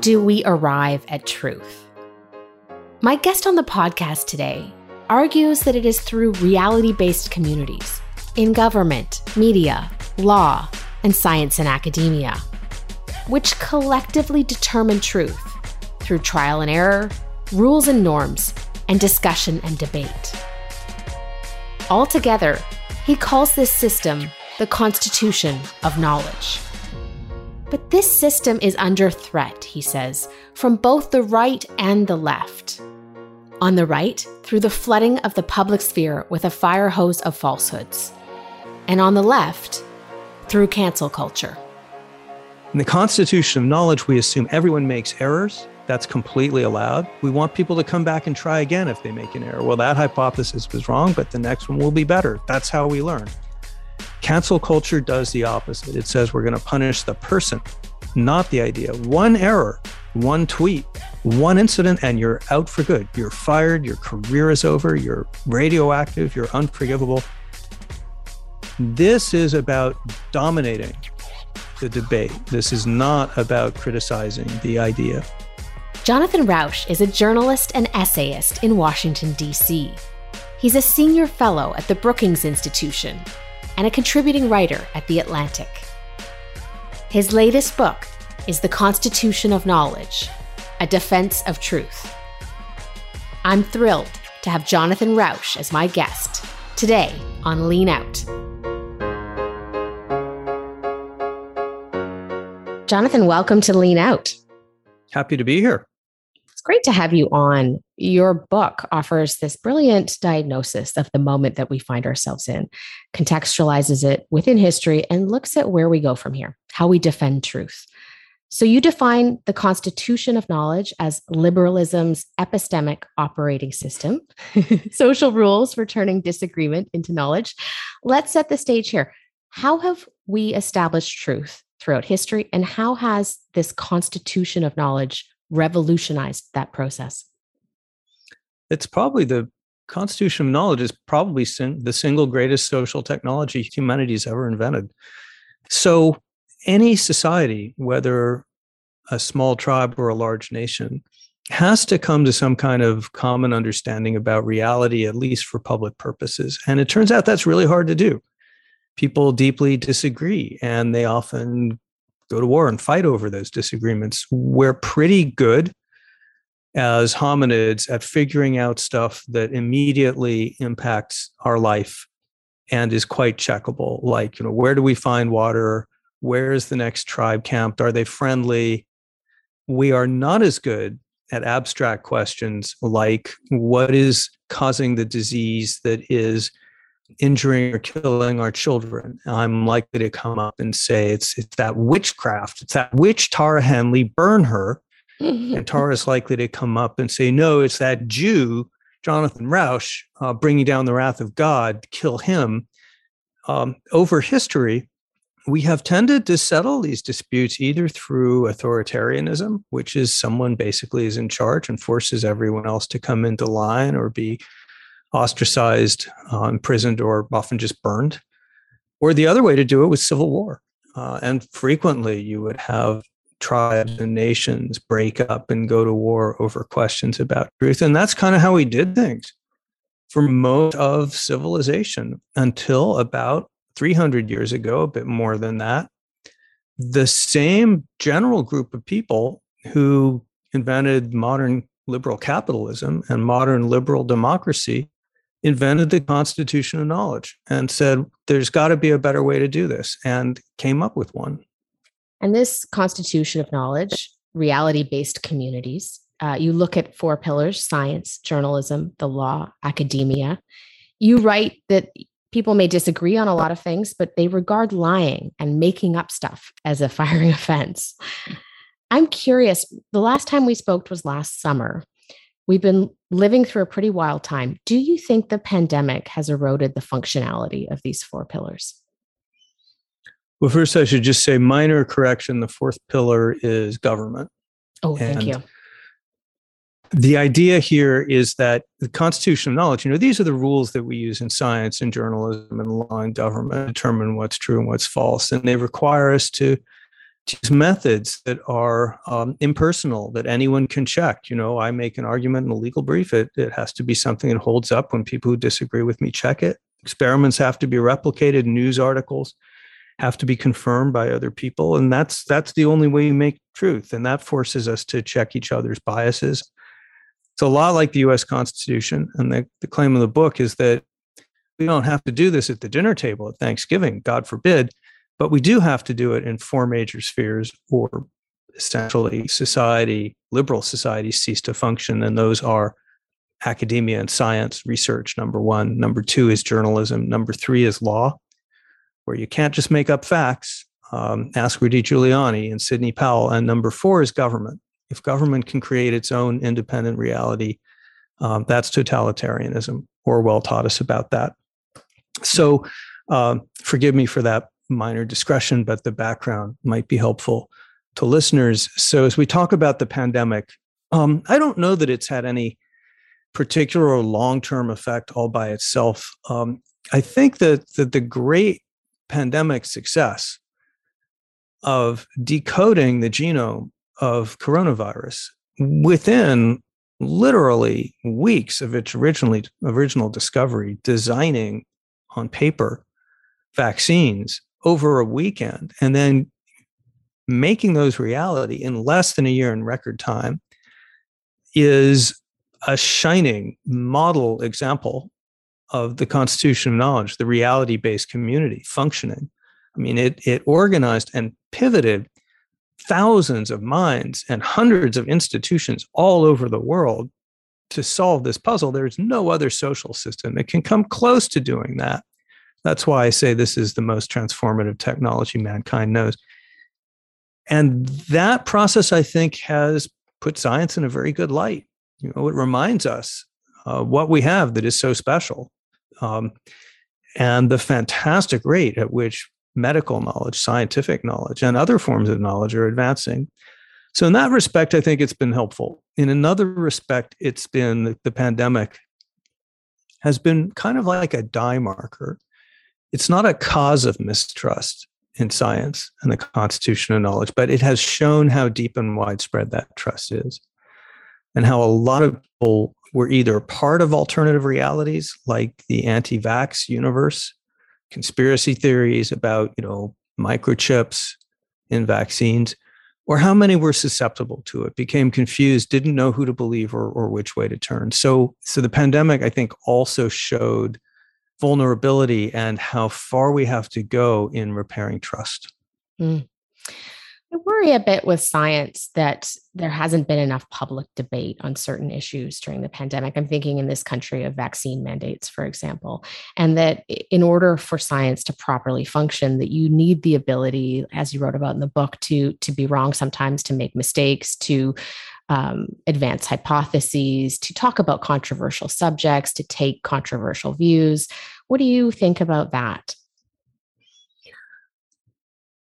do we arrive at truth? My guest on the podcast today argues that it is through reality based communities in government, media, law, and science and academia, which collectively determine truth through trial and error, rules and norms, and discussion and debate. Altogether, he calls this system the Constitution of Knowledge. But this system is under threat, he says, from both the right and the left. On the right, through the flooding of the public sphere with a fire hose of falsehoods. And on the left, through cancel culture. In the Constitution of Knowledge, we assume everyone makes errors. That's completely allowed. We want people to come back and try again if they make an error. Well, that hypothesis was wrong, but the next one will be better. That's how we learn. Cancel culture does the opposite. It says we're going to punish the person, not the idea. One error, one tweet, one incident, and you're out for good. You're fired, your career is over, you're radioactive, you're unforgivable. This is about dominating the debate. This is not about criticizing the idea. Jonathan Rauch is a journalist and essayist in Washington, D.C. He's a senior fellow at the Brookings Institution and a contributing writer at The Atlantic. His latest book is The Constitution of Knowledge A Defense of Truth. I'm thrilled to have Jonathan Rauch as my guest today on Lean Out. Jonathan, welcome to Lean Out. Happy to be here. It's great to have you on. Your book offers this brilliant diagnosis of the moment that we find ourselves in, contextualizes it within history, and looks at where we go from here, how we defend truth. So, you define the constitution of knowledge as liberalism's epistemic operating system, social rules for turning disagreement into knowledge. Let's set the stage here. How have we established truth throughout history, and how has this constitution of knowledge revolutionized that process? It's probably the constitution of knowledge is probably the single greatest social technology humanity's ever invented. So, any society, whether a small tribe or a large nation, has to come to some kind of common understanding about reality, at least for public purposes. And it turns out that's really hard to do. People deeply disagree, and they often go to war and fight over those disagreements. We're pretty good as hominids at figuring out stuff that immediately impacts our life and is quite checkable like you know where do we find water where is the next tribe camped are they friendly we are not as good at abstract questions like what is causing the disease that is injuring or killing our children, I'm likely to come up and say it's it's that witchcraft. It's that witch Tara Henley, burn her. And Tara is likely to come up and say, no, it's that Jew, Jonathan Rauch, uh, bringing down the wrath of God, kill him. Um, over history, we have tended to settle these disputes either through authoritarianism, which is someone basically is in charge and forces everyone else to come into line or be ostracized, uh, imprisoned, or often just burned. Or the other way to do it was civil war. Uh, and frequently you would have tribes and nations break up and go to war over questions about truth. And that's kind of how we did things for most of civilization until about 300 years ago, a bit more than that. The same general group of people who invented modern liberal capitalism and modern liberal democracy invented the constitution of knowledge and said there's got to be a better way to do this and came up with one and this constitution of knowledge reality based communities uh, you look at four pillars science journalism the law academia you write that people may disagree on a lot of things but they regard lying and making up stuff as a firing offense i'm curious the last time we spoke was last summer We've been living through a pretty wild time. Do you think the pandemic has eroded the functionality of these four pillars? Well, first, I should just say minor correction. The fourth pillar is government. Oh, thank and you. The idea here is that the constitution of knowledge, you know, these are the rules that we use in science and journalism and law and government to determine what's true and what's false. And they require us to use methods that are um, impersonal that anyone can check you know i make an argument in a legal brief it, it has to be something that holds up when people who disagree with me check it experiments have to be replicated news articles have to be confirmed by other people and that's that's the only way you make truth and that forces us to check each other's biases. It's a lot like the us constitution and the, the claim of the book is that we don't have to do this at the dinner table at thanksgiving god forbid but we do have to do it in four major spheres or essentially society liberal societies cease to function and those are academia and science research number one. Number two is journalism. Number three is law where you can't just make up facts. Um, ask Rudy Giuliani and Sidney Powell. And number four is government. If government can create its own independent reality, um, that's totalitarianism. Orwell taught us about that. So, um, forgive me for that minor discretion, but the background might be helpful to listeners. So, as we talk about the pandemic, um, I don't know that it's had any particular long term effect all by itself. Um, I think that, that the great pandemic success of decoding the genome of coronavirus within literally weeks of its originally original discovery designing on paper vaccines over a weekend and then making those reality in less than a year in record time is a shining model example of the constitution of knowledge, the reality based community functioning. I mean, it, it organized and pivoted thousands of minds and hundreds of institutions all over the world to solve this puzzle. There's no other social system that can come close to doing that. That's why I say this is the most transformative technology mankind knows. And that process, I think, has put science in a very good light. You know, it reminds us uh, what we have that is so special um, and the fantastic rate at which medical knowledge, scientific knowledge, and other forms of knowledge are advancing. So, in that respect, I think it's been helpful. In another respect, it's been the, pandemic has been kind of like a dye marker. It's not a cause of mistrust in science and the constitution of knowledge, but it has shown how deep and widespread that trust is and how a lot of people were either part of alternative realities like the anti-vax universe, conspiracy theories about, you know, microchips in vaccines, or how many were susceptible to it, became confused, didn't know who to believe or, or which way to turn. So, so the pandemic, I think, also showed vulnerability and how far we have to go in repairing trust. Mm. I worry a bit with science that there hasn't been enough public debate on certain issues during the pandemic. I'm thinking in this country of vaccine mandates, for example, and that in order for science to properly function, that you need the ability, as you wrote about in the book, to to be wrong sometimes, to make mistakes, to um, advance hypotheses, to talk about controversial subjects, to take controversial views. What do you think about that?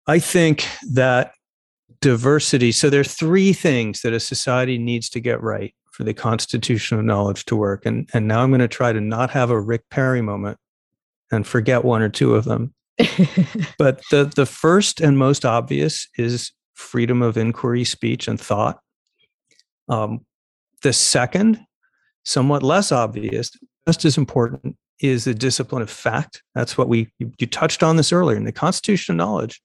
I think that diversity. So there are three things that a society needs to get right for the constitutional knowledge to work. And, and now I'm going to try to not have a Rick Perry moment and forget one or two of them. but the, the first and most obvious is freedom of inquiry, speech, and thought. Um, the second, somewhat less obvious, just as important, is the discipline of fact. That's what we, you, you touched on this earlier in the constitution of knowledge.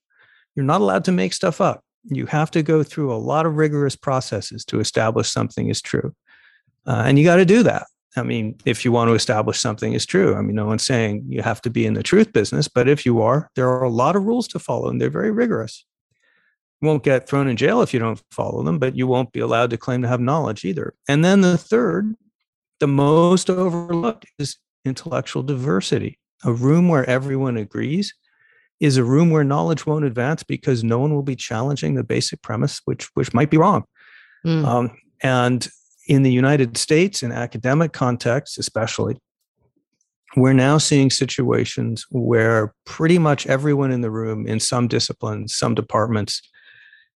You're not allowed to make stuff up you have to go through a lot of rigorous processes to establish something is true. Uh, and you got to do that. I mean, if you want to establish something is true, I mean, no one's saying you have to be in the truth business, but if you are, there are a lot of rules to follow and they're very rigorous. You won't get thrown in jail if you don't follow them, but you won't be allowed to claim to have knowledge either. And then the third, the most overlooked is intellectual diversity, a room where everyone agrees is a room where knowledge won't advance because no one will be challenging the basic premise, which which might be wrong. Mm. Um, and in the United States, in academic contexts, especially, we're now seeing situations where pretty much everyone in the room, in some disciplines, some departments,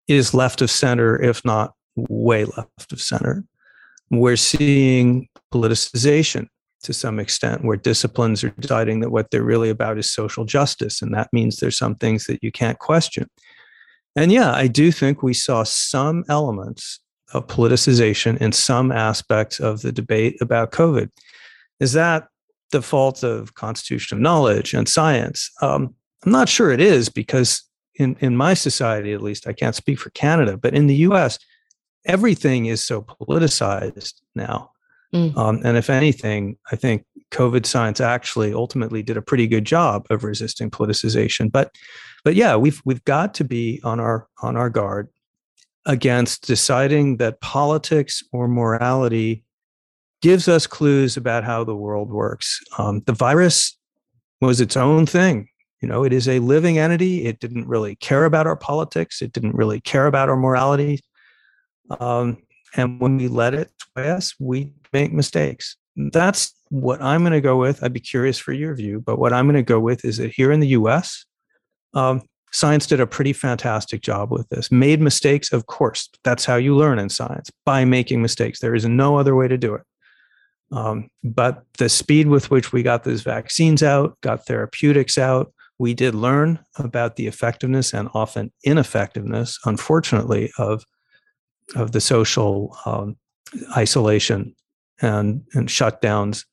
is left of center, if not way left of center. We're seeing politicization to some extent, where disciplines are deciding that what they're really about is social justice. And that means there's some things that you can't question. And yeah, I do think we saw some elements of politicization in some aspects of the debate about COVID. Is that the fault of constitution of knowledge and science? Um, I'm not sure it is because in, in my society, at least, I can't speak for Canada, but in the US, everything is so politicized now. Mm. Um, and if anything, I think COVID science actually ultimately did a pretty good job of resisting politicization. But, but yeah, we've we've got to be on our on our guard against deciding that politics or morality gives us clues about how the world works. Um, the virus was its own thing. You know, it is a living entity. It didn't really care about our politics. It didn't really care about our morality. Um, and when we let it sway us, we make mistakes. That's what I'm going to go with. I'd be curious for your view, but what I'm going to go with is that here in the US, um, science did a pretty fantastic job with this. Made mistakes, of course. That's how you learn in science by making mistakes. There is no other way to do it. Um, but the speed with which we got those vaccines out, got therapeutics out, we did learn about the effectiveness and often ineffectiveness, unfortunately, of of the social um, isolation and and shutdowns.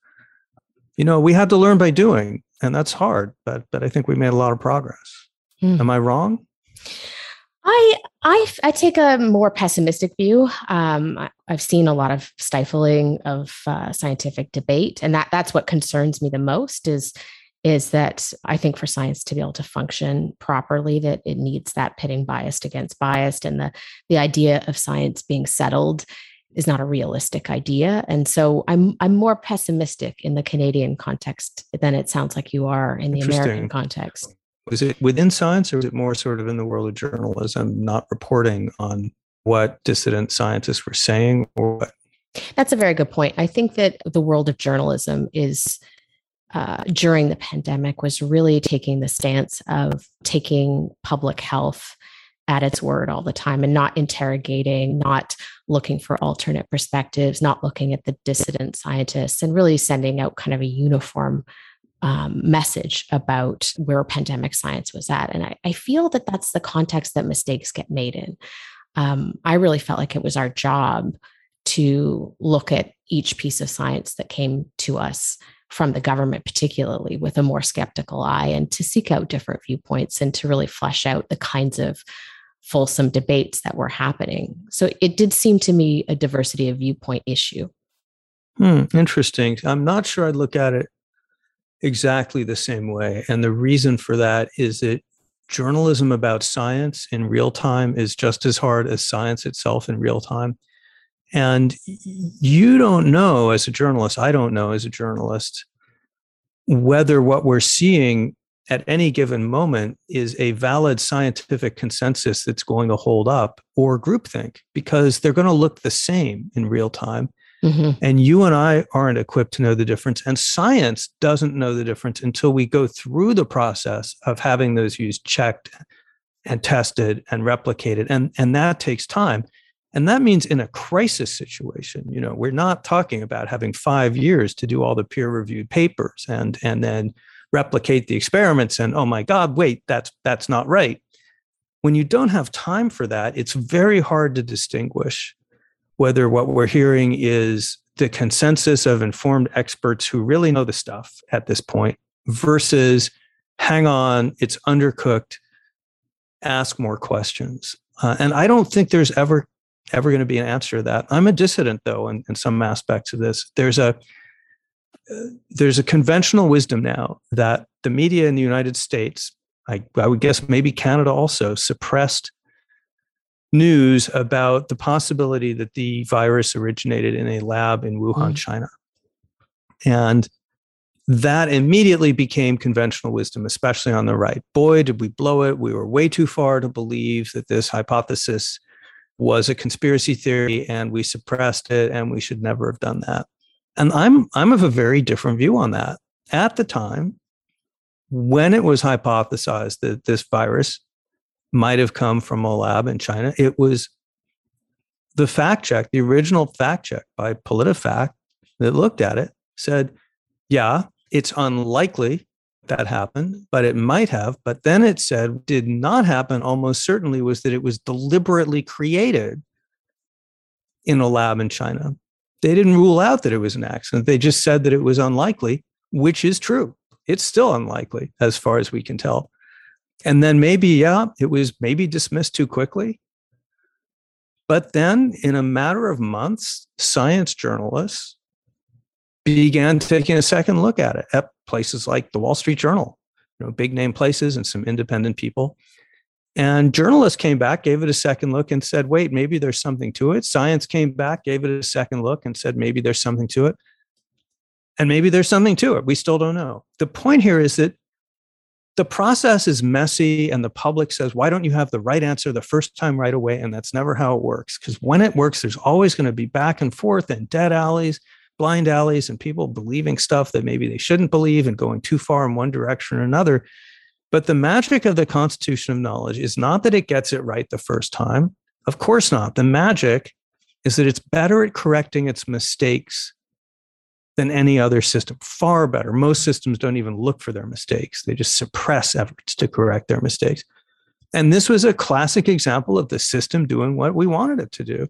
You know, we had to learn by doing, and that's hard. But but I think we made a lot of progress. Mm. Am I wrong? I I I take a more pessimistic view. Um, I, have seen a lot of stifling of uh, scientific debate, and that that's what concerns me the most. Is is that I think for science to be able to function properly, that it needs that pitting biased against biased, and the the idea of science being settled is not a realistic idea. And so I'm I'm more pessimistic in the Canadian context than it sounds like you are in the American context. Is it within science or is it more sort of in the world of journalism, not reporting on what dissident scientists were saying or what? That's a very good point. I think that the world of journalism is uh, during the pandemic was really taking the stance of taking public health at its word all the time and not interrogating, not looking for alternate perspectives, not looking at the dissident scientists, and really sending out kind of a uniform um, message about where pandemic science was at. And I, I, feel that that's the context that mistakes get made in. Um, I really felt like it was our job to look at each piece of science that came to us from the government, particularly with a more skeptical eye, and to seek out different viewpoints and to really flesh out the kinds of fulsome debates that were happening. So it did seem to me a diversity of viewpoint issue. Hmm, interesting. I'm not sure I'd look at it exactly the same way. And the reason for that is that journalism about science in real time is just as hard as science itself in real time. And you don't know as a journalist, I don't know as a journalist, whether what we're seeing at any given moment is a valid scientific consensus that's going to hold up or groupthink because they're going to look the same in real time. Mm-hmm. And you and I aren't equipped to know the difference. And science doesn't know the difference until we go through the process of having those views checked and tested and replicated. And, and that takes time. And that means in a crisis situation, you know, we're not talking about having five years to do all the peer reviewed papers and, and then replicate the experiments and, oh my God, wait, that's, that's not right. When you don't have time for that, it's very hard to distinguish whether what we're hearing is the consensus of informed experts who really know the stuff at this point versus hang on, it's undercooked, ask more questions. Uh, and I don't think there's ever ever going to be an answer to that. I'm a dissident though in, in some aspects of this. There's a uh, there's a conventional wisdom now that the media in the United States, I, I would guess maybe Canada also, suppressed news about the possibility that the virus originated in a lab in Wuhan, mm. China. And that immediately became conventional wisdom, especially on the right. Boy, did we blow it. We were way too far to believe that this hypothesis was a conspiracy theory and we suppressed it and we should never have done that. And I'm I'm of a very different view on that. At the time, when it was hypothesized that this virus might have come from a lab in China. It was the fact check, the original fact check by PolitiFact that looked at it said, yeah, it's unlikely that happened, but it might have. But then it said did not happen almost certainly was that it was deliberately created in a lab in China. They didn't rule out that it was an accident. They just said that it was unlikely, which is true. It's still unlikely as far as we can tell. And then maybe, yeah, it was maybe dismissed too quickly. But then in a matter of months, science journalists began taking a second look at it places like the Wall Street Journal, you know, big name places and some independent people. And journalists came back, gave it a second look, and said, wait, maybe there's something to it. Science came back, gave it a second look, and said, maybe there's something to it. And maybe there's something to it. We still don't know. The point here is that the process is messy, and the public says, why don't you have the right answer the first time right away? And that's never how it works. Because when it works, there's always going to be back and forth and dead alleys, blind alleys, and people believing stuff that maybe they shouldn't believe and going too far in one direction or another. But the magic of the constitution of knowledge is not that it gets it right the first time. Of course not. The magic is that it's better at correcting its mistakes than any other system, far better. Most systems don't even look for their mistakes, they just suppress efforts to correct their mistakes. And this was a classic example of the system doing what we wanted it to do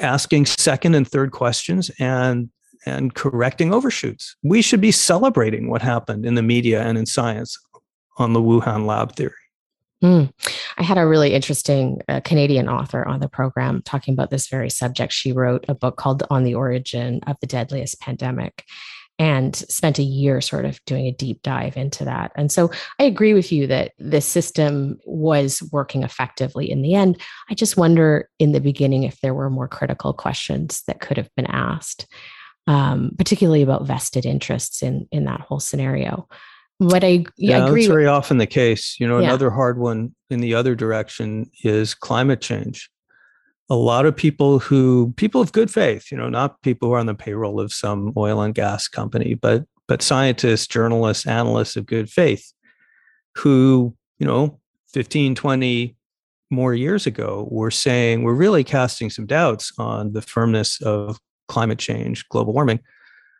asking second and third questions and and correcting overshoots. We should be celebrating what happened in the media and in science on the Wuhan lab theory. Mm. I had a really interesting uh, Canadian author on the program talking about this very subject. She wrote a book called On the Origin of the Deadliest Pandemic and spent a year sort of doing a deep dive into that. And so I agree with you that the system was working effectively in the end. I just wonder in the beginning if there were more critical questions that could have been asked, um, particularly about vested interests in in that whole scenario. But I, yeah, I agree. That's very often the case. You know, yeah. another hard one in the other direction is climate change. A lot of people who people of good faith, you know, not people who are on the payroll of some oil and gas company, but but scientists, journalists, analysts of good faith who, you know, 15, 20 more years ago were saying we're really casting some doubts on the firmness of climate change, global warming,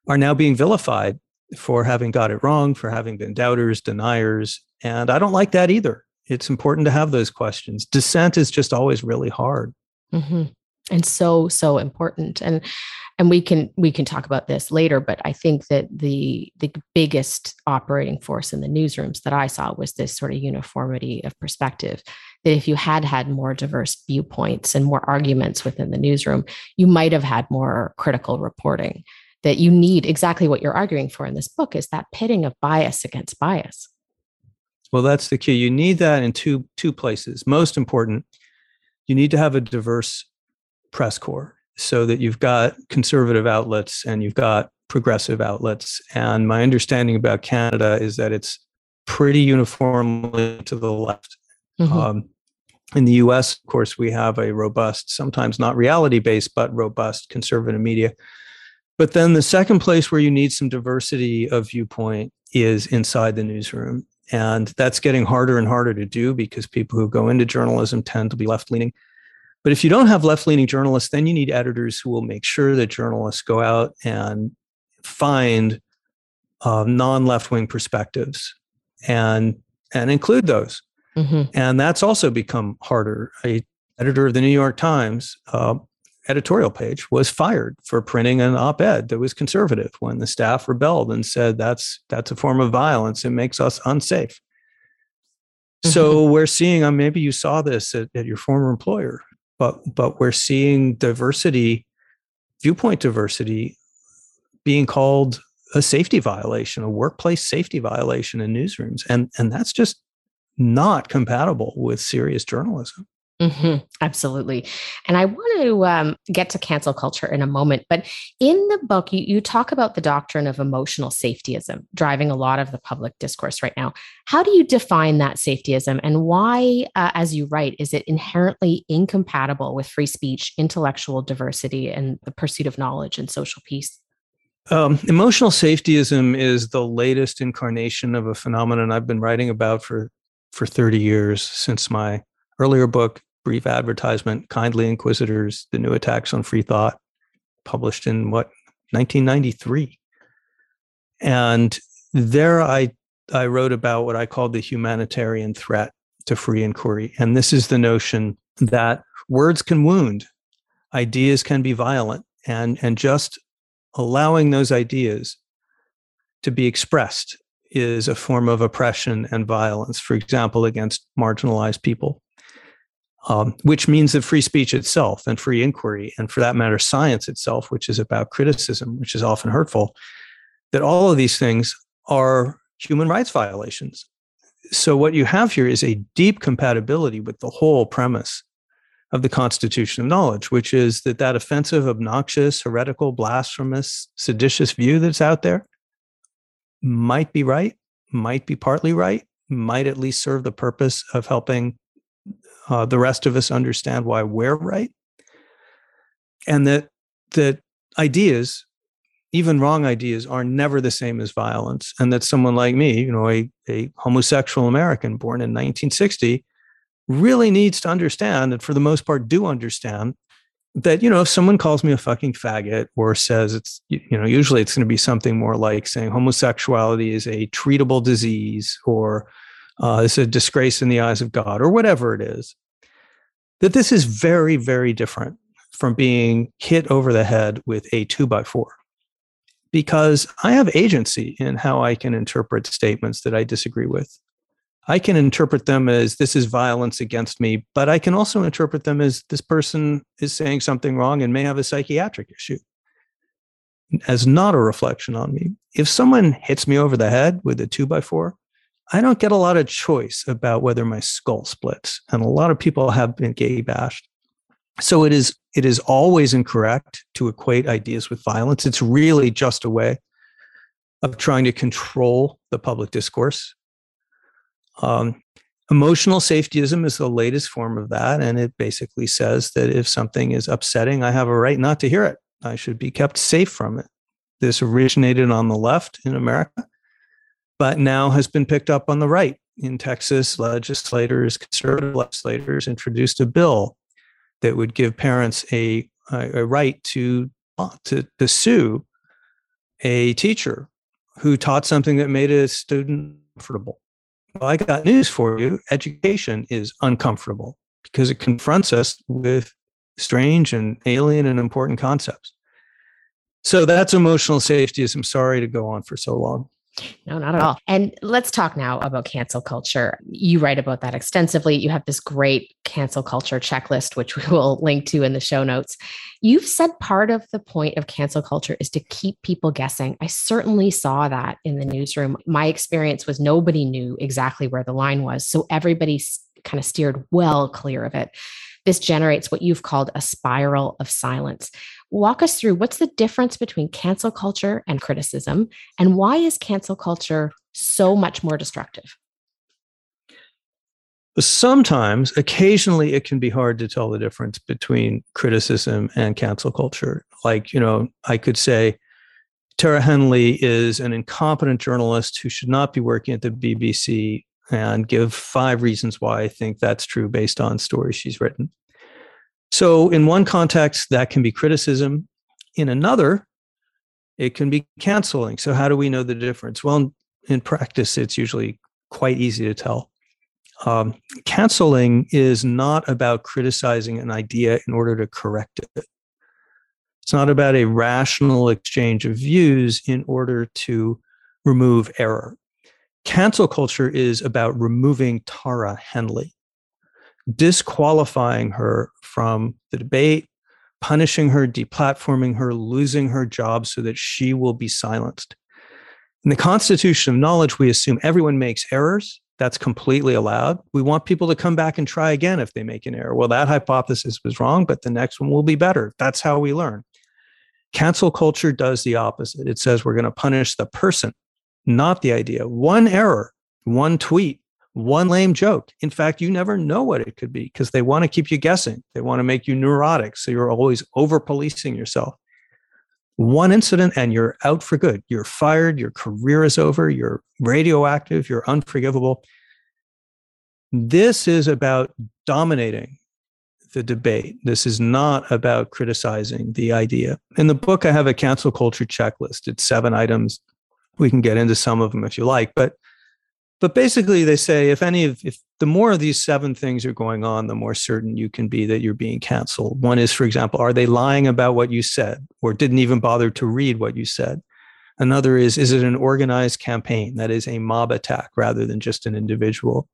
are now being vilified for having got it wrong, for having been doubters, deniers. And I don't like that either. It's important to have those questions. Dissent is just always really hard. Mm-hmm. And so, so important. And and we can we can talk about this later, but I think that the the biggest operating force in the newsrooms that I saw was this sort of uniformity of perspective. That if you had had more diverse viewpoints and more arguments within the newsroom, you might have had more critical reporting that you need exactly what you're arguing for in this book is that pitting of bias against bias. Well that's the key. You need that in two two places. Most important you need to have a diverse press corps so that you've got conservative outlets and you've got progressive outlets and my understanding about canada is that it's pretty uniformly to the left mm-hmm. um, in the us of course we have a robust sometimes not reality based but robust conservative media but then the second place where you need some diversity of viewpoint is inside the newsroom. And that's getting harder and harder to do because people who go into journalism tend to be left leaning. But if you don't have left leaning journalists, then you need editors who will make sure that journalists go out and find uh, non left wing perspectives and, and include those. Mm-hmm. And that's also become harder. A editor of the New York Times uh, editorial page was fired for printing an op-ed that was conservative when the staff rebelled and said that's that's a form of violence it makes us unsafe mm-hmm. so we're seeing uh, maybe you saw this at, at your former employer but but we're seeing diversity viewpoint diversity being called a safety violation a workplace safety violation in newsrooms. And and that's just not compatible with serious journalism Mm-hmm, absolutely. And I want to um, get to cancel culture in a moment. But in the book, you, you talk about the doctrine of emotional safetyism driving a lot of the public discourse right now. How do you define that safetyism and why, uh, as you write, is it inherently incompatible with free speech, intellectual diversity, and the pursuit of knowledge and social peace? Um, emotional safetyism is the latest incarnation of a phenomenon I've been writing about for for 30 years since my earlier book brief advertisement, Kindly Inquisitors, The New Attacks on Free Thought, published in what, 1993. And there I I wrote about what I called the humanitarian threat to free inquiry. And this is the notion that words can wound, ideas can be violent, and, and just allowing those ideas to be expressed is a form of oppression and violence, for example, against marginalized people. Um, which means that free speech itself and free inquiry, and for that matter, science itself, which is about criticism, which is often hurtful, that all of these things are human rights violations. So, what you have here is a deep compatibility with the whole premise of the constitution of knowledge, which is that that offensive, obnoxious, heretical, blasphemous, seditious view that's out there might be right, might be partly right, might at least serve the purpose of helping uh, the rest of us understand why we're right, and that that ideas, even wrong ideas, are never the same as violence, and that someone like me, you know, a, a homosexual American born in 1960, really needs to understand, and for the most part, do understand that you know if someone calls me a fucking faggot or says it's you know usually it's going to be something more like saying homosexuality is a treatable disease or uh, it's a disgrace in the eyes of god or whatever it is that this is very very different from being hit over the head with a two by four. Because i have agency in how i can interpret statements that i disagree with. I can interpret them as this is violence against me, but I can also interpret them as this person is saying something wrong and may have a psychiatric issue. As not a reflection on me. If someone hits me over the head with a two by four, I don't get a lot of choice about whether my skull splits. And a lot of people have been gay bashed. So it is it is always incorrect to equate ideas with violence. It's really just a way of trying to control the public discourse um, emotional safetyism is the latest form of that. And it basically says that if something is upsetting, I have a right not to hear it. I should be kept safe from it. This originated on the left in America, but now has been picked up on the right. In Texas, legislators, conservative legislators introduced a bill that would give parents a, a, right to, to, sue a teacher who taught something that made a student comfortable. Well, I got news for you. Education is uncomfortable because it confronts us with strange and alien and important concepts. So that's emotional safety. I'm sorry to go on for so long. No, not at oh. all. And let's talk now about cancel culture. You write about that extensively. You have this great cancel culture checklist, which we will link to in the show notes. You've said part of the point of cancel culture is to keep people guessing. I certainly saw that in the newsroom. My experience was nobody knew exactly where the line was. So everybody kind of steered well clear of it. This generates what you've called a spiral of silence. Walk us through what's the difference between cancel culture and criticism, and why is cancel culture so much more destructive? Sometimes, occasionally, it can be hard to tell the difference between criticism and cancel culture. Like, you know, I could say, Tara Henley is an incompetent journalist who should not be working at the BBC and give five reasons why I think that's true based on stories she's written. So, in one context, that can be criticism. In another, it can be canceling. So, how do we know the difference? Well, in practice, it's usually quite easy to tell. Um, canceling is not about criticizing an idea in order to correct it. It's not about a rational exchange of views in order to remove error. Cancel culture is about removing Tara Henley disqualifying her from the debate, punishing her, deplatforming her, losing her job so that she will be silenced. In the constitution of knowledge, we assume everyone makes errors. That's completely allowed. We want people to come back and try again if they make an error. Well, that hypothesis was wrong, but the next one will be better. That's how we learn. Cancel culture does the opposite. It says we're going to punish the person, not the idea. One error, one tweet, one lame joke. In fact, you never know what it could be because they want to keep you guessing. They want to make you neurotic. So you're always over policing yourself. One incident and you're out for good. You're fired. Your career is over. You're radioactive. You're unforgivable. This is about dominating the debate. This is not about criticizing the idea. In the book, I have a cancel culture checklist. It's seven items. We can get into some of them if you like, but but basically they say if any of if the more of these seven things are going on the more certain you can be that you're being canceled. One is for example are they lying about what you said or didn't even bother to read what you said? Another is is it an organized campaign? That is a mob attack rather than just an individual.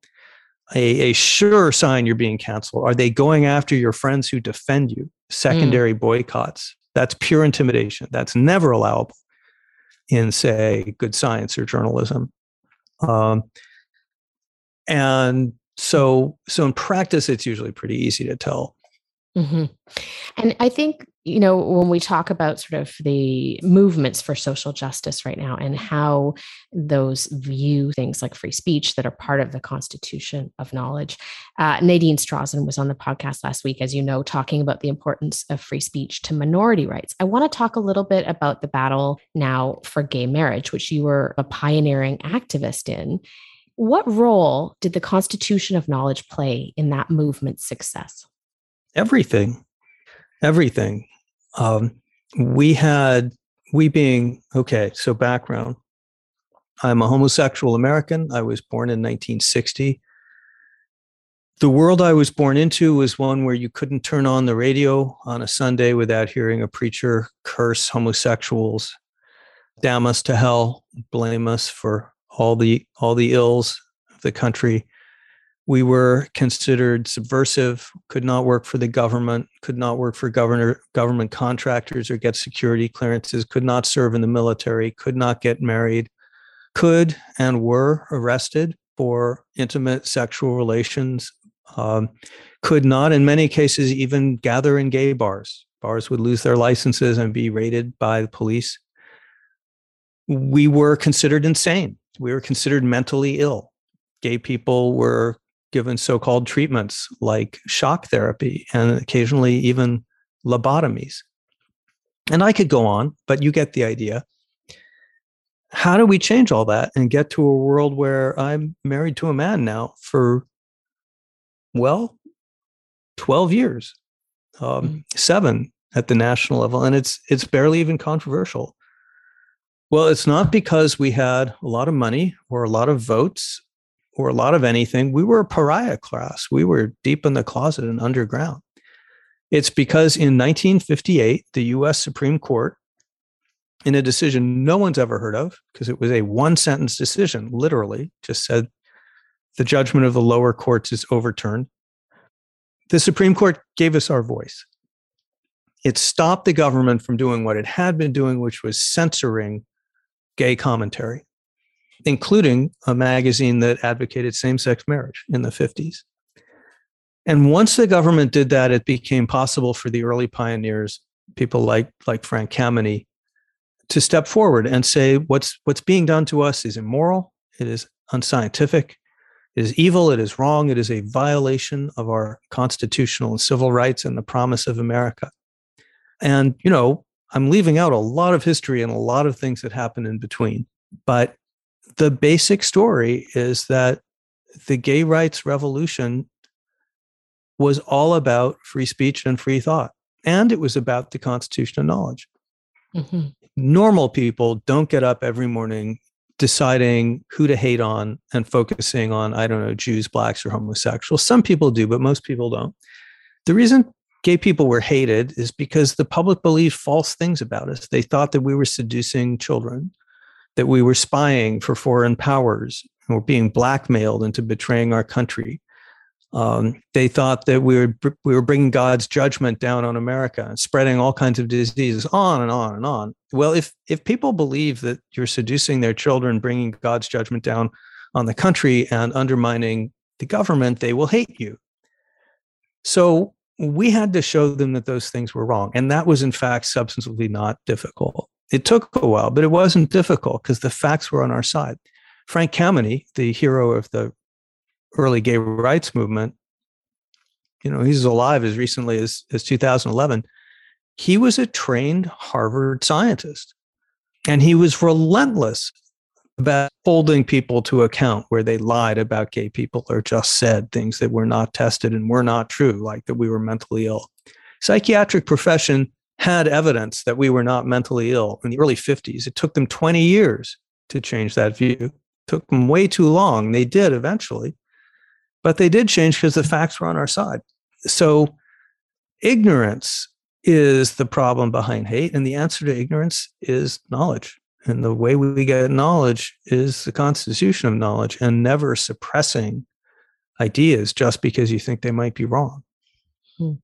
A, a sure sign you're being canceled. Are they going after your friends who defend you? Secondary mm. boycotts. That's pure intimidation. That's never allowable in say good science or journalism um, and so, so in practice, it's usually pretty easy to tell. Mm-hmm. And I think, you know, when we talk about sort of the movements for social justice right now and how those view things like free speech that are part of the constitution of knowledge, uh, Nadine Strossen was on the podcast last week, as you know, talking about the importance of free speech to minority rights. I want to talk a little bit about the battle now for gay marriage, which you were a pioneering activist in. What role did the Constitution of Knowledge play in that movement's success? Everything. Everything. Um, we had, we being, okay, so background. I'm a homosexual American. I was born in 1960. The world I was born into was one where you couldn't turn on the radio on a Sunday without hearing a preacher curse homosexuals, damn us to hell, blame us for all the all the ills of the country. We were considered subversive, could not work for the government, could not work for governor government contractors or get security clearances, could not serve in the military, could not get married, could and were arrested for intimate sexual relations, um, could not, in many cases, even gather in gay bars. Bars would lose their licenses and be raided by the police. We were considered insane we were considered mentally ill. Gay people were given so called treatments like shock therapy and occasionally even lobotomies. And I could go on, but you get the idea. How do we change all that and get to a world where I'm married to a man now for, well, 12 years, um, mm. seven at the national level, and it's it's barely even controversial. Well, it's not because we had a lot of money or a lot of votes or a lot of anything. We were a pariah class. We were deep in the closet and underground. It's because in 1958, the US Supreme Court, in a decision no one's ever heard of, because it was a one sentence decision, literally just said the judgment of the lower courts is overturned. The Supreme Court gave us our voice. It stopped the government from doing what it had been doing, which was censoring gay commentary, including a magazine that advocated same sex marriage in the 50s. And once the government did that, it became possible for the early pioneers, people like, like Frank Kameny, to step forward and say what's, what's being done to us is immoral, it is unscientific, it is evil, it is wrong, it is a violation of our constitutional and civil rights and the promise of America. And, you know, I'm leaving out a lot of history and a lot of things that happen in between. But the basic story is that the gay rights revolution was all about free speech and free thought. And it was about the constitution of knowledge. Mm-hmm. Normal people don't get up every morning deciding who to hate on and focusing on, I don't know, Jews, blacks, or homosexuals. Some people do, but most people don't. The reason gay people were hated is because the public believed false things about us. They thought that we were seducing children, that we were spying for foreign powers, or being blackmailed into betraying our country. Um, they thought that we were we were bringing God's judgment down on America and spreading all kinds of diseases, on and on and on. Well, if if people believe that you're seducing their children, bringing God's judgment down on the country, and undermining the government, they will hate you. So we had to show them that those things were wrong. And that was, in fact, substantively not difficult. It took a while, but it wasn't difficult because the facts were on our side. Frank Kameny, the hero of the early gay rights movement, you know, he's alive as recently as, as 2011. He was a trained Harvard scientist and he was relentless about holding people to account where they lied about gay people or just said things that were not tested and were not true, like that we were mentally ill. Psychiatric profession had evidence that we were not mentally ill in the early 50s. It took them 20 years to change that view. It took them way too long. They did eventually, but they did change because the facts were on our side. So ignorance is the problem behind hate. And the answer to ignorance is knowledge. And the way we get knowledge is the constitution of knowledge and never suppressing ideas just because you think they might be wrong. Hmm.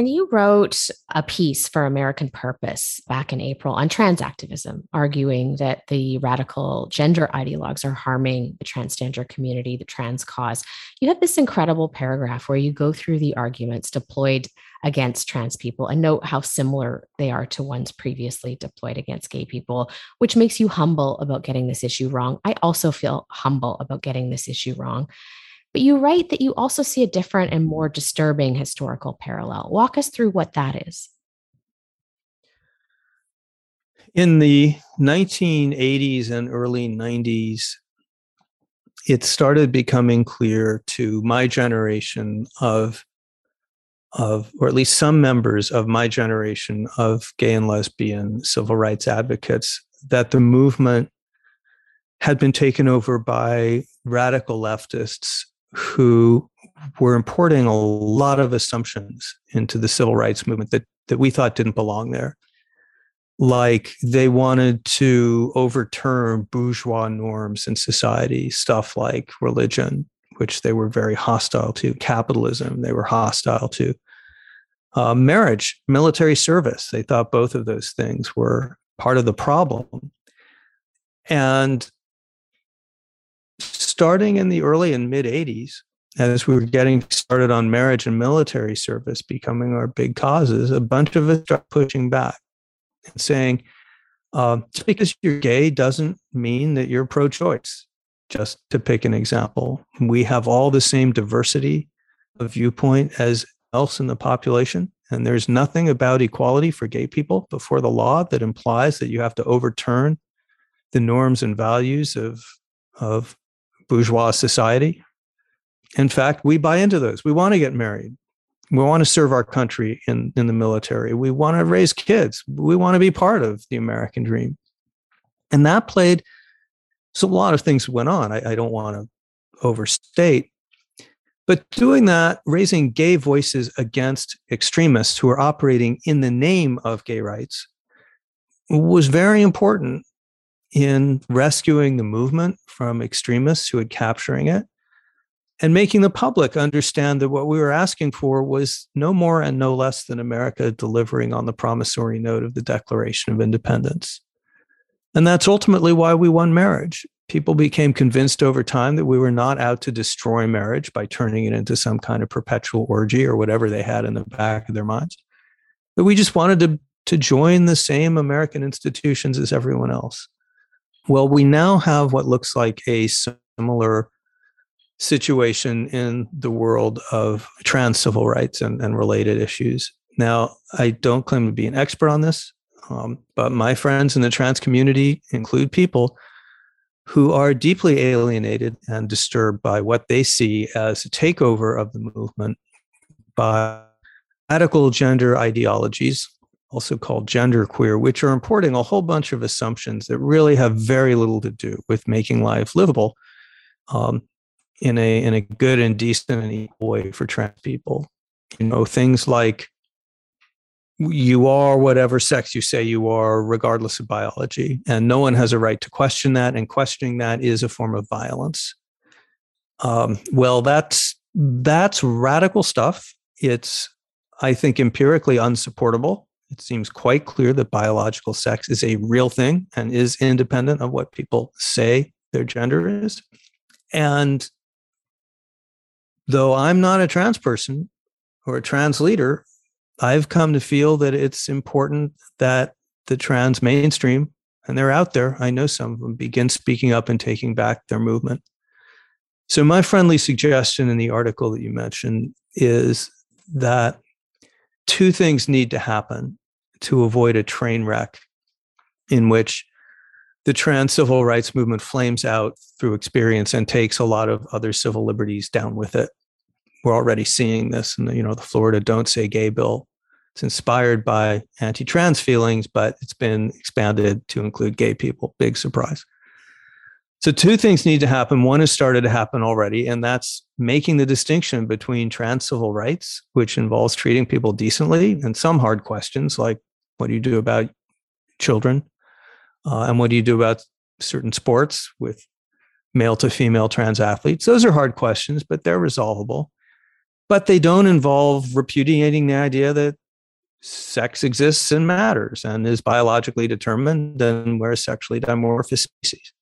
And you wrote a piece for American Purpose back in April on trans activism, arguing that the radical gender ideologues are harming the transgender community, the trans cause. You have this incredible paragraph where you go through the arguments deployed against trans people and note how similar they are to ones previously deployed against gay people, which makes you humble about getting this issue wrong. I also feel humble about getting this issue wrong. But you write that you also see a different and more disturbing historical parallel. Walk us through what that is. In the 1980s and early 90s, it started becoming clear to my generation of of or at least some members of my generation of gay and lesbian civil rights advocates that the movement had been taken over by radical leftists who were importing a lot of assumptions into the civil rights movement that, that we thought didn't belong there. Like they wanted to overturn bourgeois norms in society, stuff like religion, which they were very hostile to, capitalism, they were hostile to. Uh, marriage, military service, they thought both of those things were part of the problem. And starting in the early and mid 80s, as we were getting started on marriage and military service becoming our big causes, a bunch of us started pushing back and saying, uh, just because you're gay doesn't mean that you're pro choice. Just to pick an example, we have all the same diversity of viewpoint as else in the population. And there's nothing about equality for gay people before the law that implies that you have to overturn the norms and values of, of bourgeois society. In fact, we buy into those. We want to get married. We want to serve our country in, in the military. We want to raise kids. We want to be part of the American dream. And that played, so a lot of things went on. I, I don't want to overstate. But doing that, raising gay voices against extremists who are operating in the name of gay rights was very important in rescuing the movement from extremists who had capturing it and making the public understand that what we were asking for was no more and no less than America delivering on the promissory note of the Declaration of Independence. And that's ultimately why we won marriage. People became convinced over time that we were not out to destroy marriage by turning it into some kind of perpetual orgy or whatever they had in the back of their minds. that we just wanted to, to join the same American institutions as everyone else. Well, we now have what looks like a similar situation in the world of trans civil rights and, and related issues. Now, I don't claim to be an expert on this, um, but my friends in the trans community include people who are deeply alienated and disturbed by what they see as a takeover of the movement by radical gender ideologies also called genderqueer, which are importing a whole bunch of assumptions that really have very little to do with making life livable um, in a in a good and decent and equal way for trans people. You know, things like you are whatever sex you say you are, regardless of biology, and no one has a right to question that. And questioning that is a form of violence. Um, well, that's that's radical stuff. It's I think empirically unsupportable it seems quite clear that biological sex is a real thing and is independent of what people say their gender is. And though I'm not a trans person or a trans leader, I've come to feel that it's important that the trans mainstream, and they're out there, I know some of them, begin speaking up and taking back their movement. So, my friendly suggestion in the article that you mentioned is that two things need to happen to avoid a train wreck in which the trans civil rights movement flames out through experience and takes a lot of other civil liberties down with it. We're already seeing this in the, you know, the Florida Don't Say Gay bill. It's inspired by anti-trans feelings, but it's been expanded to include gay people. Big surprise. So, two things need to happen. One has started to happen already, and that's making the distinction between trans civil rights, which involves treating people decently, and some hard questions like what do you do about children, uh, and what do you do about certain sports with male to female trans athletes. Those are hard questions, but they're resolvable. But they don't involve repudiating the idea that sex exists and matters and is biologically determined, and we're sexually dimorphous species.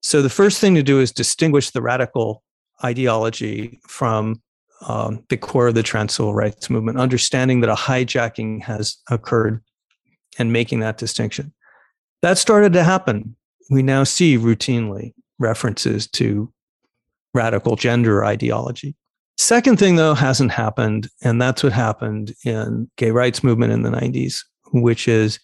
So the first thing to do is distinguish the radical ideology from um, the core of the trans civil rights movement, understanding that a hijacking has occurred and making that distinction. That started to happen. We now see routinely references to radical gender ideology. Second thing, though, hasn't happened, and that's what happened in gay rights movement in the 90s, which is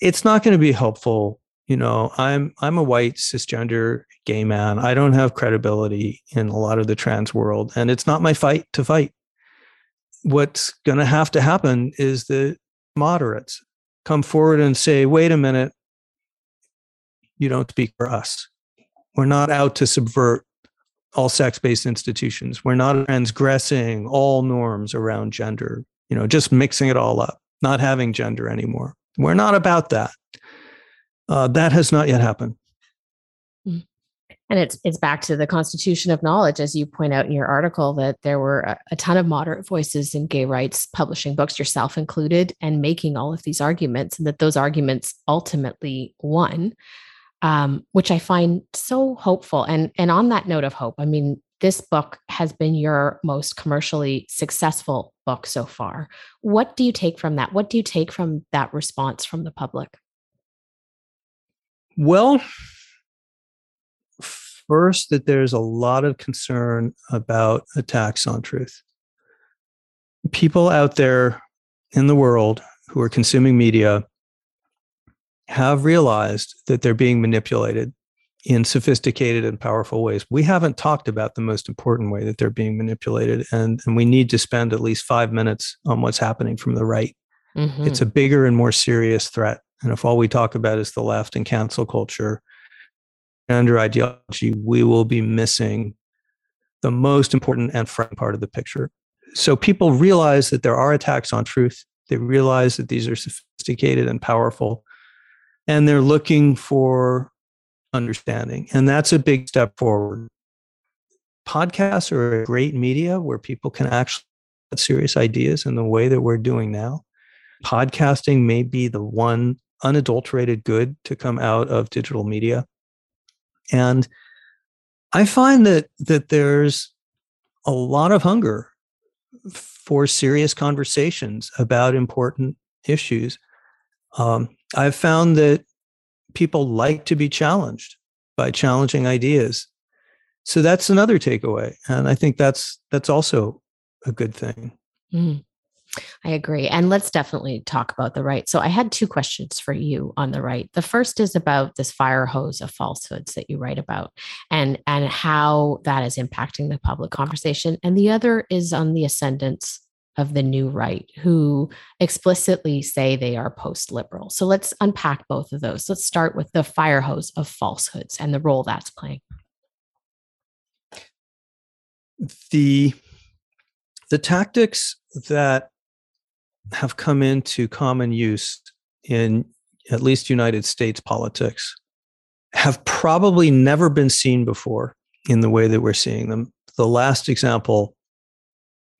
it's not going to be helpful you know i'm i'm a white cisgender gay man i don't have credibility in a lot of the trans world and it's not my fight to fight. What's going to have to happen is the moderates come forward and say wait a minute. You don't speak for us. We're not out to subvert all sex-based institutions. We're not transgressing all norms around gender you know just mixing it all up not having gender anymore. We're not about that. Uh, that has not yet happened. And it's it's back to the constitution of knowledge, as you point out in your article, that there were a, a, ton of moderate voices in gay rights publishing books, yourself included, and making all of these arguments, and that those arguments ultimately won, um, which I find so hopeful. And and on that note of hope, I mean, this book has been your most commercially successful book so far. What do you take from that? What do you take from that response from the public? Well, first, that there's a lot of concern about attacks on truth. People out there in the world who are consuming media have realized that they're being manipulated in sophisticated and powerful ways. We haven't talked about the most important way that they're being manipulated, and, and we need to spend at least five minutes on what's happening from the right. Mm-hmm. It's a bigger and more serious threat and if all we talk about is the left and cancel culture under ideology, we will be missing the most important and front part of the picture. So people realize that there are attacks on truth. They realize that these are sophisticated and powerful, and they're looking for understanding. And that's a big step forward. Podcasts are a great media where people can actually get serious ideas in the way that we're doing now. Podcasting may be the one unadulterated good to come out of digital media. And I find that that there's a lot of hunger for serious conversations about important issues. Um, I've found that people like to be challenged by challenging ideas. So that's another takeaway, and I think that's that's also a good thing. Mm. I agree. And let's definitely talk about the right. So I had two questions for you on the right. The first is about this fire hose of falsehoods that you write about and and how that is impacting the public conversation. And the other is on the ascendance of the new right who explicitly say they are post liberal. So let's unpack both of those. Let's start with the fire hose of falsehoods and the role that's playing. The the tactics that have come into common use in at least United States politics have probably never been seen before in the way that we're seeing them. The last example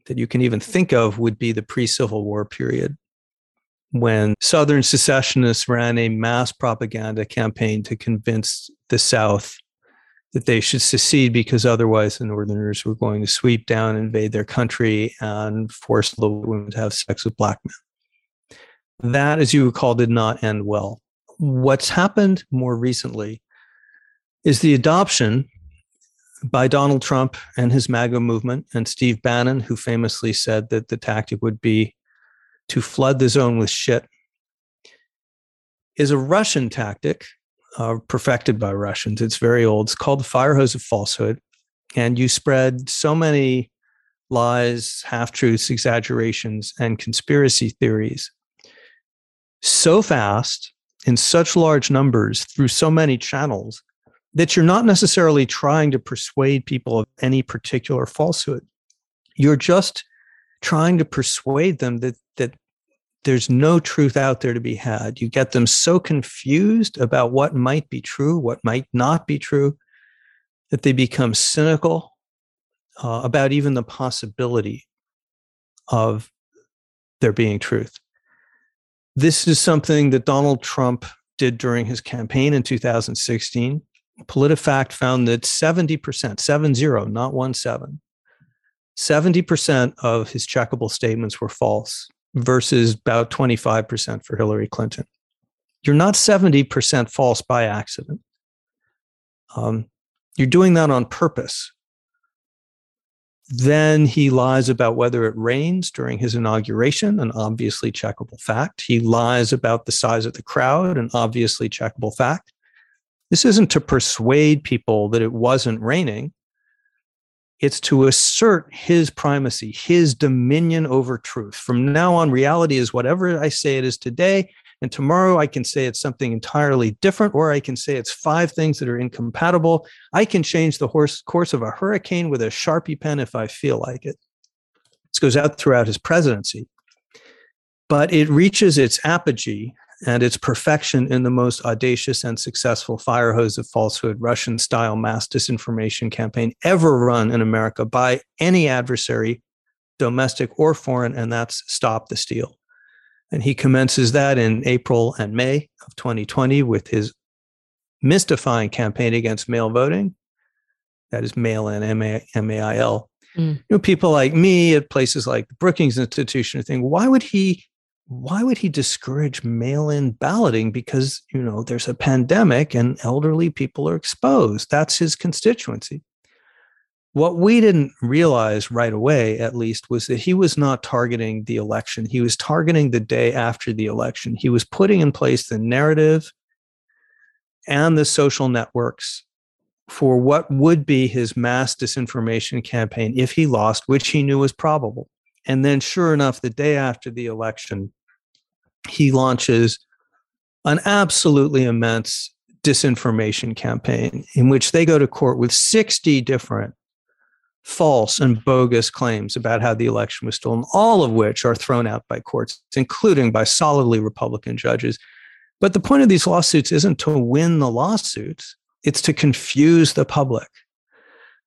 that you can even think of would be the pre Civil War period when Southern secessionists ran a mass propaganda campaign to convince the South that they should secede because otherwise the Northerners were going to sweep down, invade their country, and force the women to have sex with black men. That, as you recall, did not end well. What's happened more recently is the adoption by Donald Trump and his MAGA movement, and Steve Bannon, who famously said that the tactic would be to flood the zone with shit, is a Russian tactic uh, perfected by Russians. It's very old. It's called the fire hose of falsehood. And you spread so many lies, half truths, exaggerations, and conspiracy theories so fast in such large numbers through so many channels that you're not necessarily trying to persuade people of any particular falsehood. You're just trying to persuade them that that there's no truth out there to be had. You get them so confused about what might be true, what might not be true, that they become cynical uh, about even the possibility of there being truth. This is something that Donald Trump did during his campaign in 2016. PolitiFact found that 70%, 70, not 1 7, 70% of his checkable statements were false versus about 25% for Hillary Clinton. You're not 70% false by accident. Um, you're doing that on purpose. Then he lies about whether it rains during his inauguration, an obviously checkable fact. He lies about the size of the crowd, an obviously checkable fact. This isn't to persuade people that it wasn't raining. It's to assert his primacy, his dominion over truth. From now on, reality is whatever I say it is today. And tomorrow I can say it's something entirely different, or I can say it's five things that are incompatible. I can change the horse, course of a hurricane with a Sharpie pen if I feel like it. This goes out throughout his presidency. But it reaches its apogee and its perfection in the most audacious and successful fire hose of falsehood, Russian style mass disinformation campaign ever run in America by any adversary, domestic or foreign, and that's Stop the Steal. And he commences that in April and May of 2020 with his mystifying campaign against mail voting. That is mail in, M A I L. Mm. You know, people like me at places like the Brookings Institution think, why would he why would he discourage mail-in balloting? Because you know there's a pandemic and elderly people are exposed. That's his constituency. What we didn't realize right away at least was that he was not targeting the election. He was targeting the day after the election. He was putting in place the narrative and the social networks for what would be his mass disinformation campaign if he lost which he knew was probable. And then, sure enough, the day after the election, he launches an absolutely immense disinformation campaign in which they go to court with 60 different false and bogus claims about how the election was stolen, all of which are thrown out by courts, including by solidly Republican judges. But the point of these lawsuits isn't to win the lawsuits, it's to confuse the public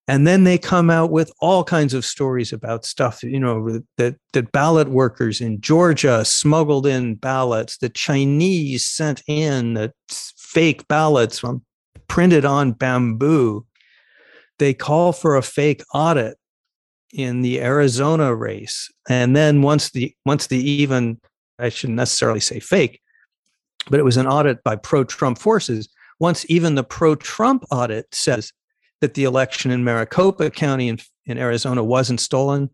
and then they come out with all kinds of stories about stuff you know that that ballot workers in Georgia smuggled in ballots the Chinese sent in the fake ballots from, printed on bamboo. They call for a fake audit in the Arizona race. And then once the once the even I shouldn't necessarily say fake but it was an audit by pro Trump forces once even the pro Trump audit says that the election in Maricopa County in, in Arizona wasn't stolen.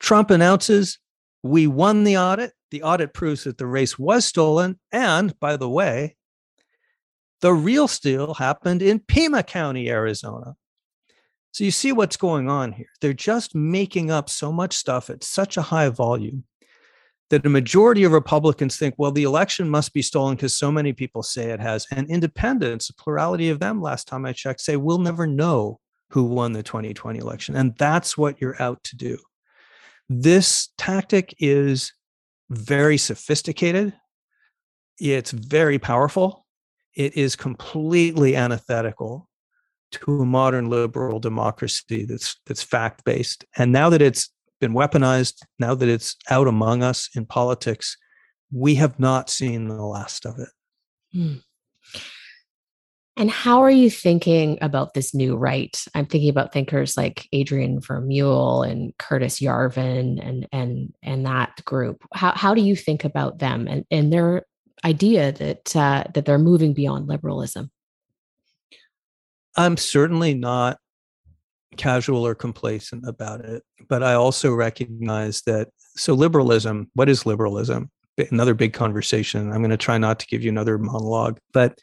Trump announces, We won the audit. The audit proves that the race was stolen. And by the way, the real steal happened in Pima County, Arizona. So you see what's going on here. They're just making up so much stuff at such a high volume that a majority of Republicans think, well, the election must be stolen because so many people say it has. And independents, a plurality of them, last time I checked, say we'll never know who won the 2020 election. And that's what you're out to do. This tactic is very sophisticated, it's very powerful, it is completely antithetical to a modern liberal democracy that's that's fact based and now that it's been weaponized, now that it's out among us in politics, we have not seen the last of it. Hmm. And how are you thinking about this new right? I'm thinking about thinkers like Adrian Vermeule and Curtis Yarvin and and and that group. How how do you think about them and, and their idea that uh, that they're moving beyond liberalism? I'm certainly not casual or complacent about it. But I also recognize that so liberalism, what is liberalism? Another big conversation. I'm going to try not to give you another monologue, but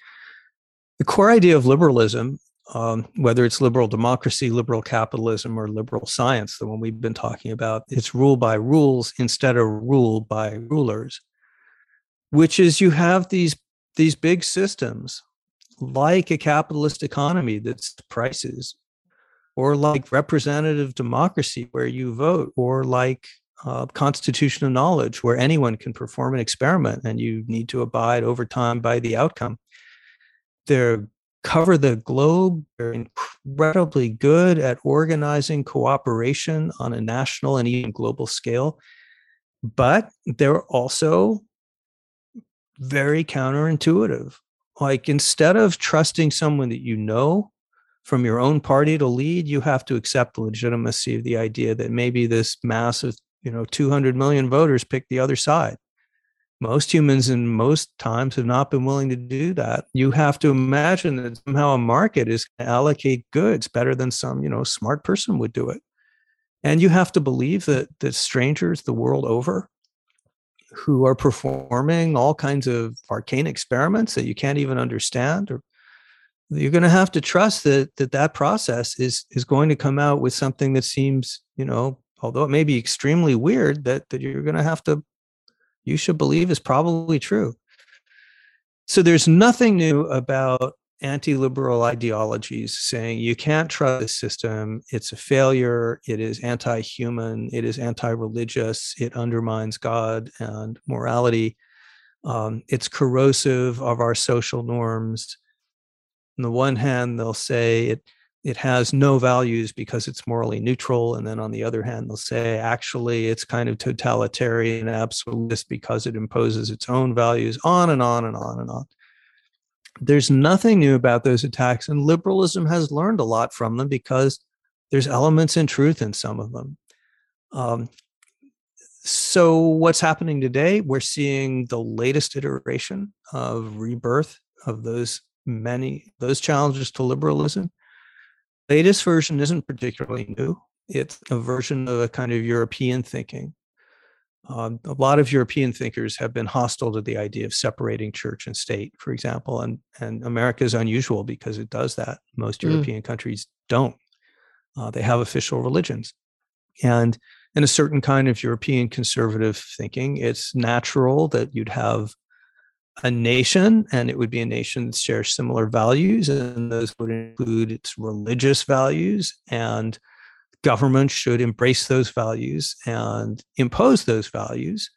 the core idea of liberalism, um, whether it's liberal democracy, liberal capitalism, or liberal science, the one we've been talking about, it's rule by rules instead of rule by rulers, which is you have these these big systems like a capitalist economy that's prices, or like representative democracy where you vote, or like uh, constitutional knowledge where anyone can perform an experiment and you need to abide over time by the outcome. They cover the globe. They're incredibly good at organizing cooperation on a national and even global scale. But they're also very counterintuitive. Like instead of trusting someone that you know from your own party to lead, you have to accept the legitimacy of the idea that maybe this massive, you know, 200 million voters pick the other side. Most humans in most times have not been willing to do that. You have to imagine that somehow a market is going to allocate goods better than some, you know, smart person would do it. And you have to believe that that strangers the world over who are performing all kinds of arcane experiments that you can't even understand or you're going to have to trust that that that process is is going to come out with something that seems you know although it may be extremely weird that that you're going to have to you should believe is probably true. So there's nothing new about anti-liberal ideologies saying you can't trust the system it's a failure it is anti-human it is anti-religious it undermines god and morality. Um, it's corrosive of our social norms on the one hand they'll say it it has no values because it's morally neutral and then on the other hand they'll say actually it's kind of totalitarian and absolutist because it imposes its own values on and on and on and on. There's nothing new about those attacks and liberalism has learned a lot from them because there's elements in truth in some of them. Um, so what's happening today? We're seeing the latest iteration of rebirth of those many those challenges to liberalism latest version isn't particularly new it's a version of a kind of european thinking um, a lot of European thinkers have been hostile to the idea of separating church and state, for example, and and America is unusual because it does that. Most mm. European countries don't. Uh, they have official religions, and in a certain kind of European conservative thinking, it's natural that you'd have a nation, and it would be a nation that shares similar values, and those would include its religious values and government should embrace those values and impose those values,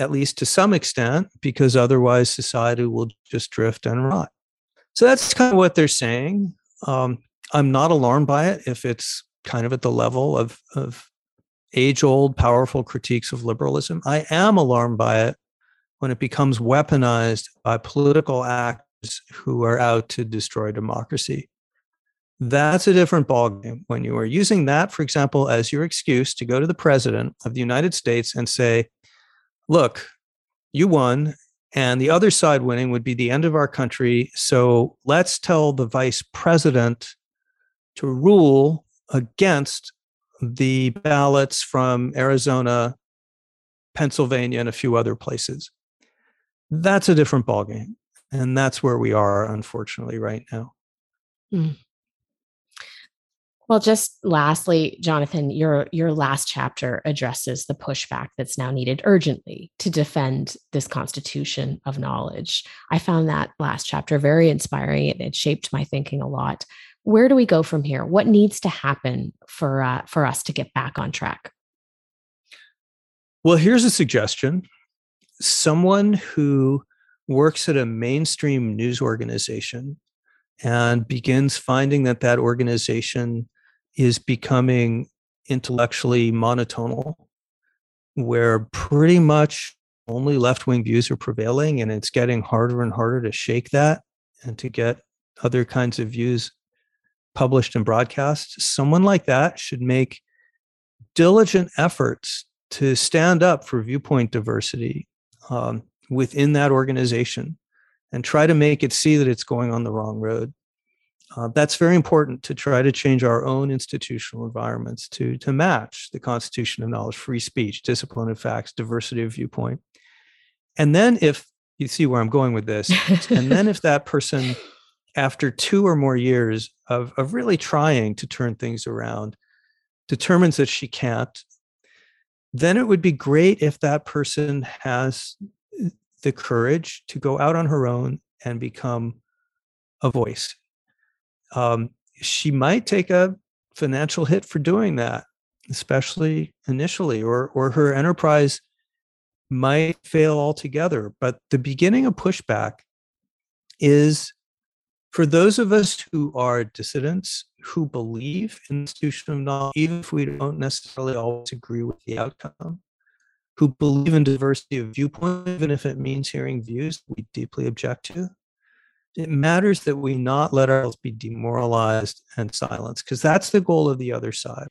at least to some extent, because otherwise society will just drift and rot. So that's kind of what they're saying. Um, I'm not alarmed by it if it's kind of at the level of, of age old, powerful critiques of liberalism. I am alarmed by it when it becomes weaponized by political actors who are out to destroy democracy. That's a different ballgame. When you are using that, for example, as your excuse to go to the president of the United States and say, look, you won, and the other side winning would be the end of our country. So let's tell the vice president to rule against the ballots from Arizona, Pennsylvania, and a few other places. That's a different ballgame. And that's where we are, unfortunately, right now. Mm. Well, just lastly, Jonathan, your your last chapter addresses the pushback that's now needed urgently to defend this constitution of knowledge. I found that last chapter very inspiring. It, it shaped my thinking a lot. Where do we go from here? What needs to happen for uh, for us to get back on track? Well, here's a suggestion: someone who works at a mainstream news organization and begins finding that that organization is becoming intellectually monotonal, where pretty much only left wing views are prevailing, and it's getting harder and harder to shake that and to get other kinds of views published and broadcast. Someone like that should make diligent efforts to stand up for viewpoint diversity um, within that organization and try to make it see that it's going on the wrong road. Uh, that's very important to try to change our own institutional environments to, to match the constitution of knowledge, free speech, discipline of facts, diversity of viewpoint. And then if you see where I'm going with this, and then if that person, after two or more years of, of really trying to turn things around, determines that she can't, then it would be great if that person has the courage to go out on her own and become a voice. Um, she might take a financial hit for doing that, especially initially, or or her enterprise might fail altogether. But the beginning of pushback is for those of us who are dissidents who believe in institutional knowledge, even if we don't necessarily always agree with the outcome, who believe in diversity of viewpoint, even if it means hearing views we deeply object to, it matters that we not let ourselves be demoralized and silenced, because that's the goal of the other side.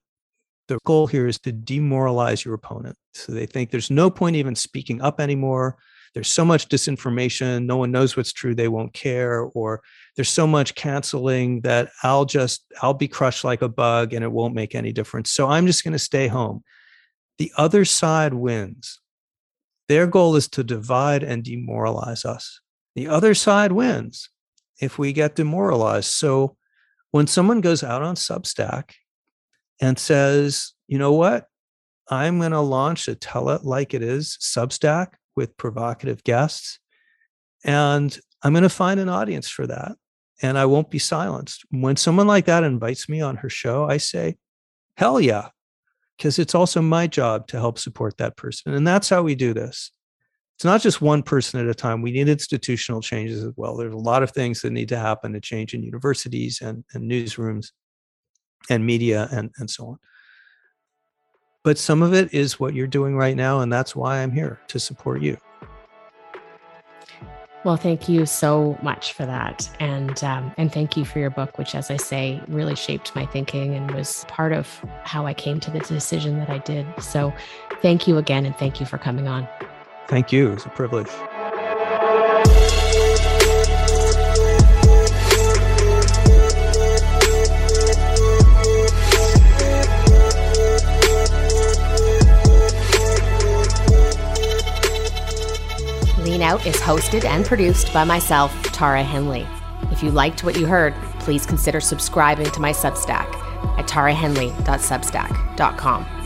The goal here is to demoralize your opponent. So they think there's no point even speaking up anymore. There's so much disinformation. No one knows what's true. They won't care. Or there's so much canceling that I'll just, I'll be crushed like a bug and it won't make any difference. So I'm just going to stay home. The other side wins. Their goal is to divide and demoralize us. The other side wins if we get demoralized. So when someone goes out on Substack and says, you know what? I'm going to launch a tell it like it is Substack with provocative guests. And I'm going to find an audience for that. And I won't be silenced. When someone like that invites me on her show, I say, hell yeah, because it's also my job to help support that person. And that's how we do this it's not just one person at a time. We need institutional changes as well. There's a lot of things that need to happen to change in universities and, and newsrooms and media and, and so on. But some of it is what you're doing right now. And that's why I'm here to support you. Well, thank you so much for that, and um, and thank you for your book, which, as I say, really shaped my thinking and was part of how I came to the decision that I did. So, thank you again, and thank you for coming on. Thank you. It's a privilege. Lean Out is hosted and produced by myself, Tara Henley. If you liked what you heard, please consider subscribing to my Substack at tarahenley.substack.com.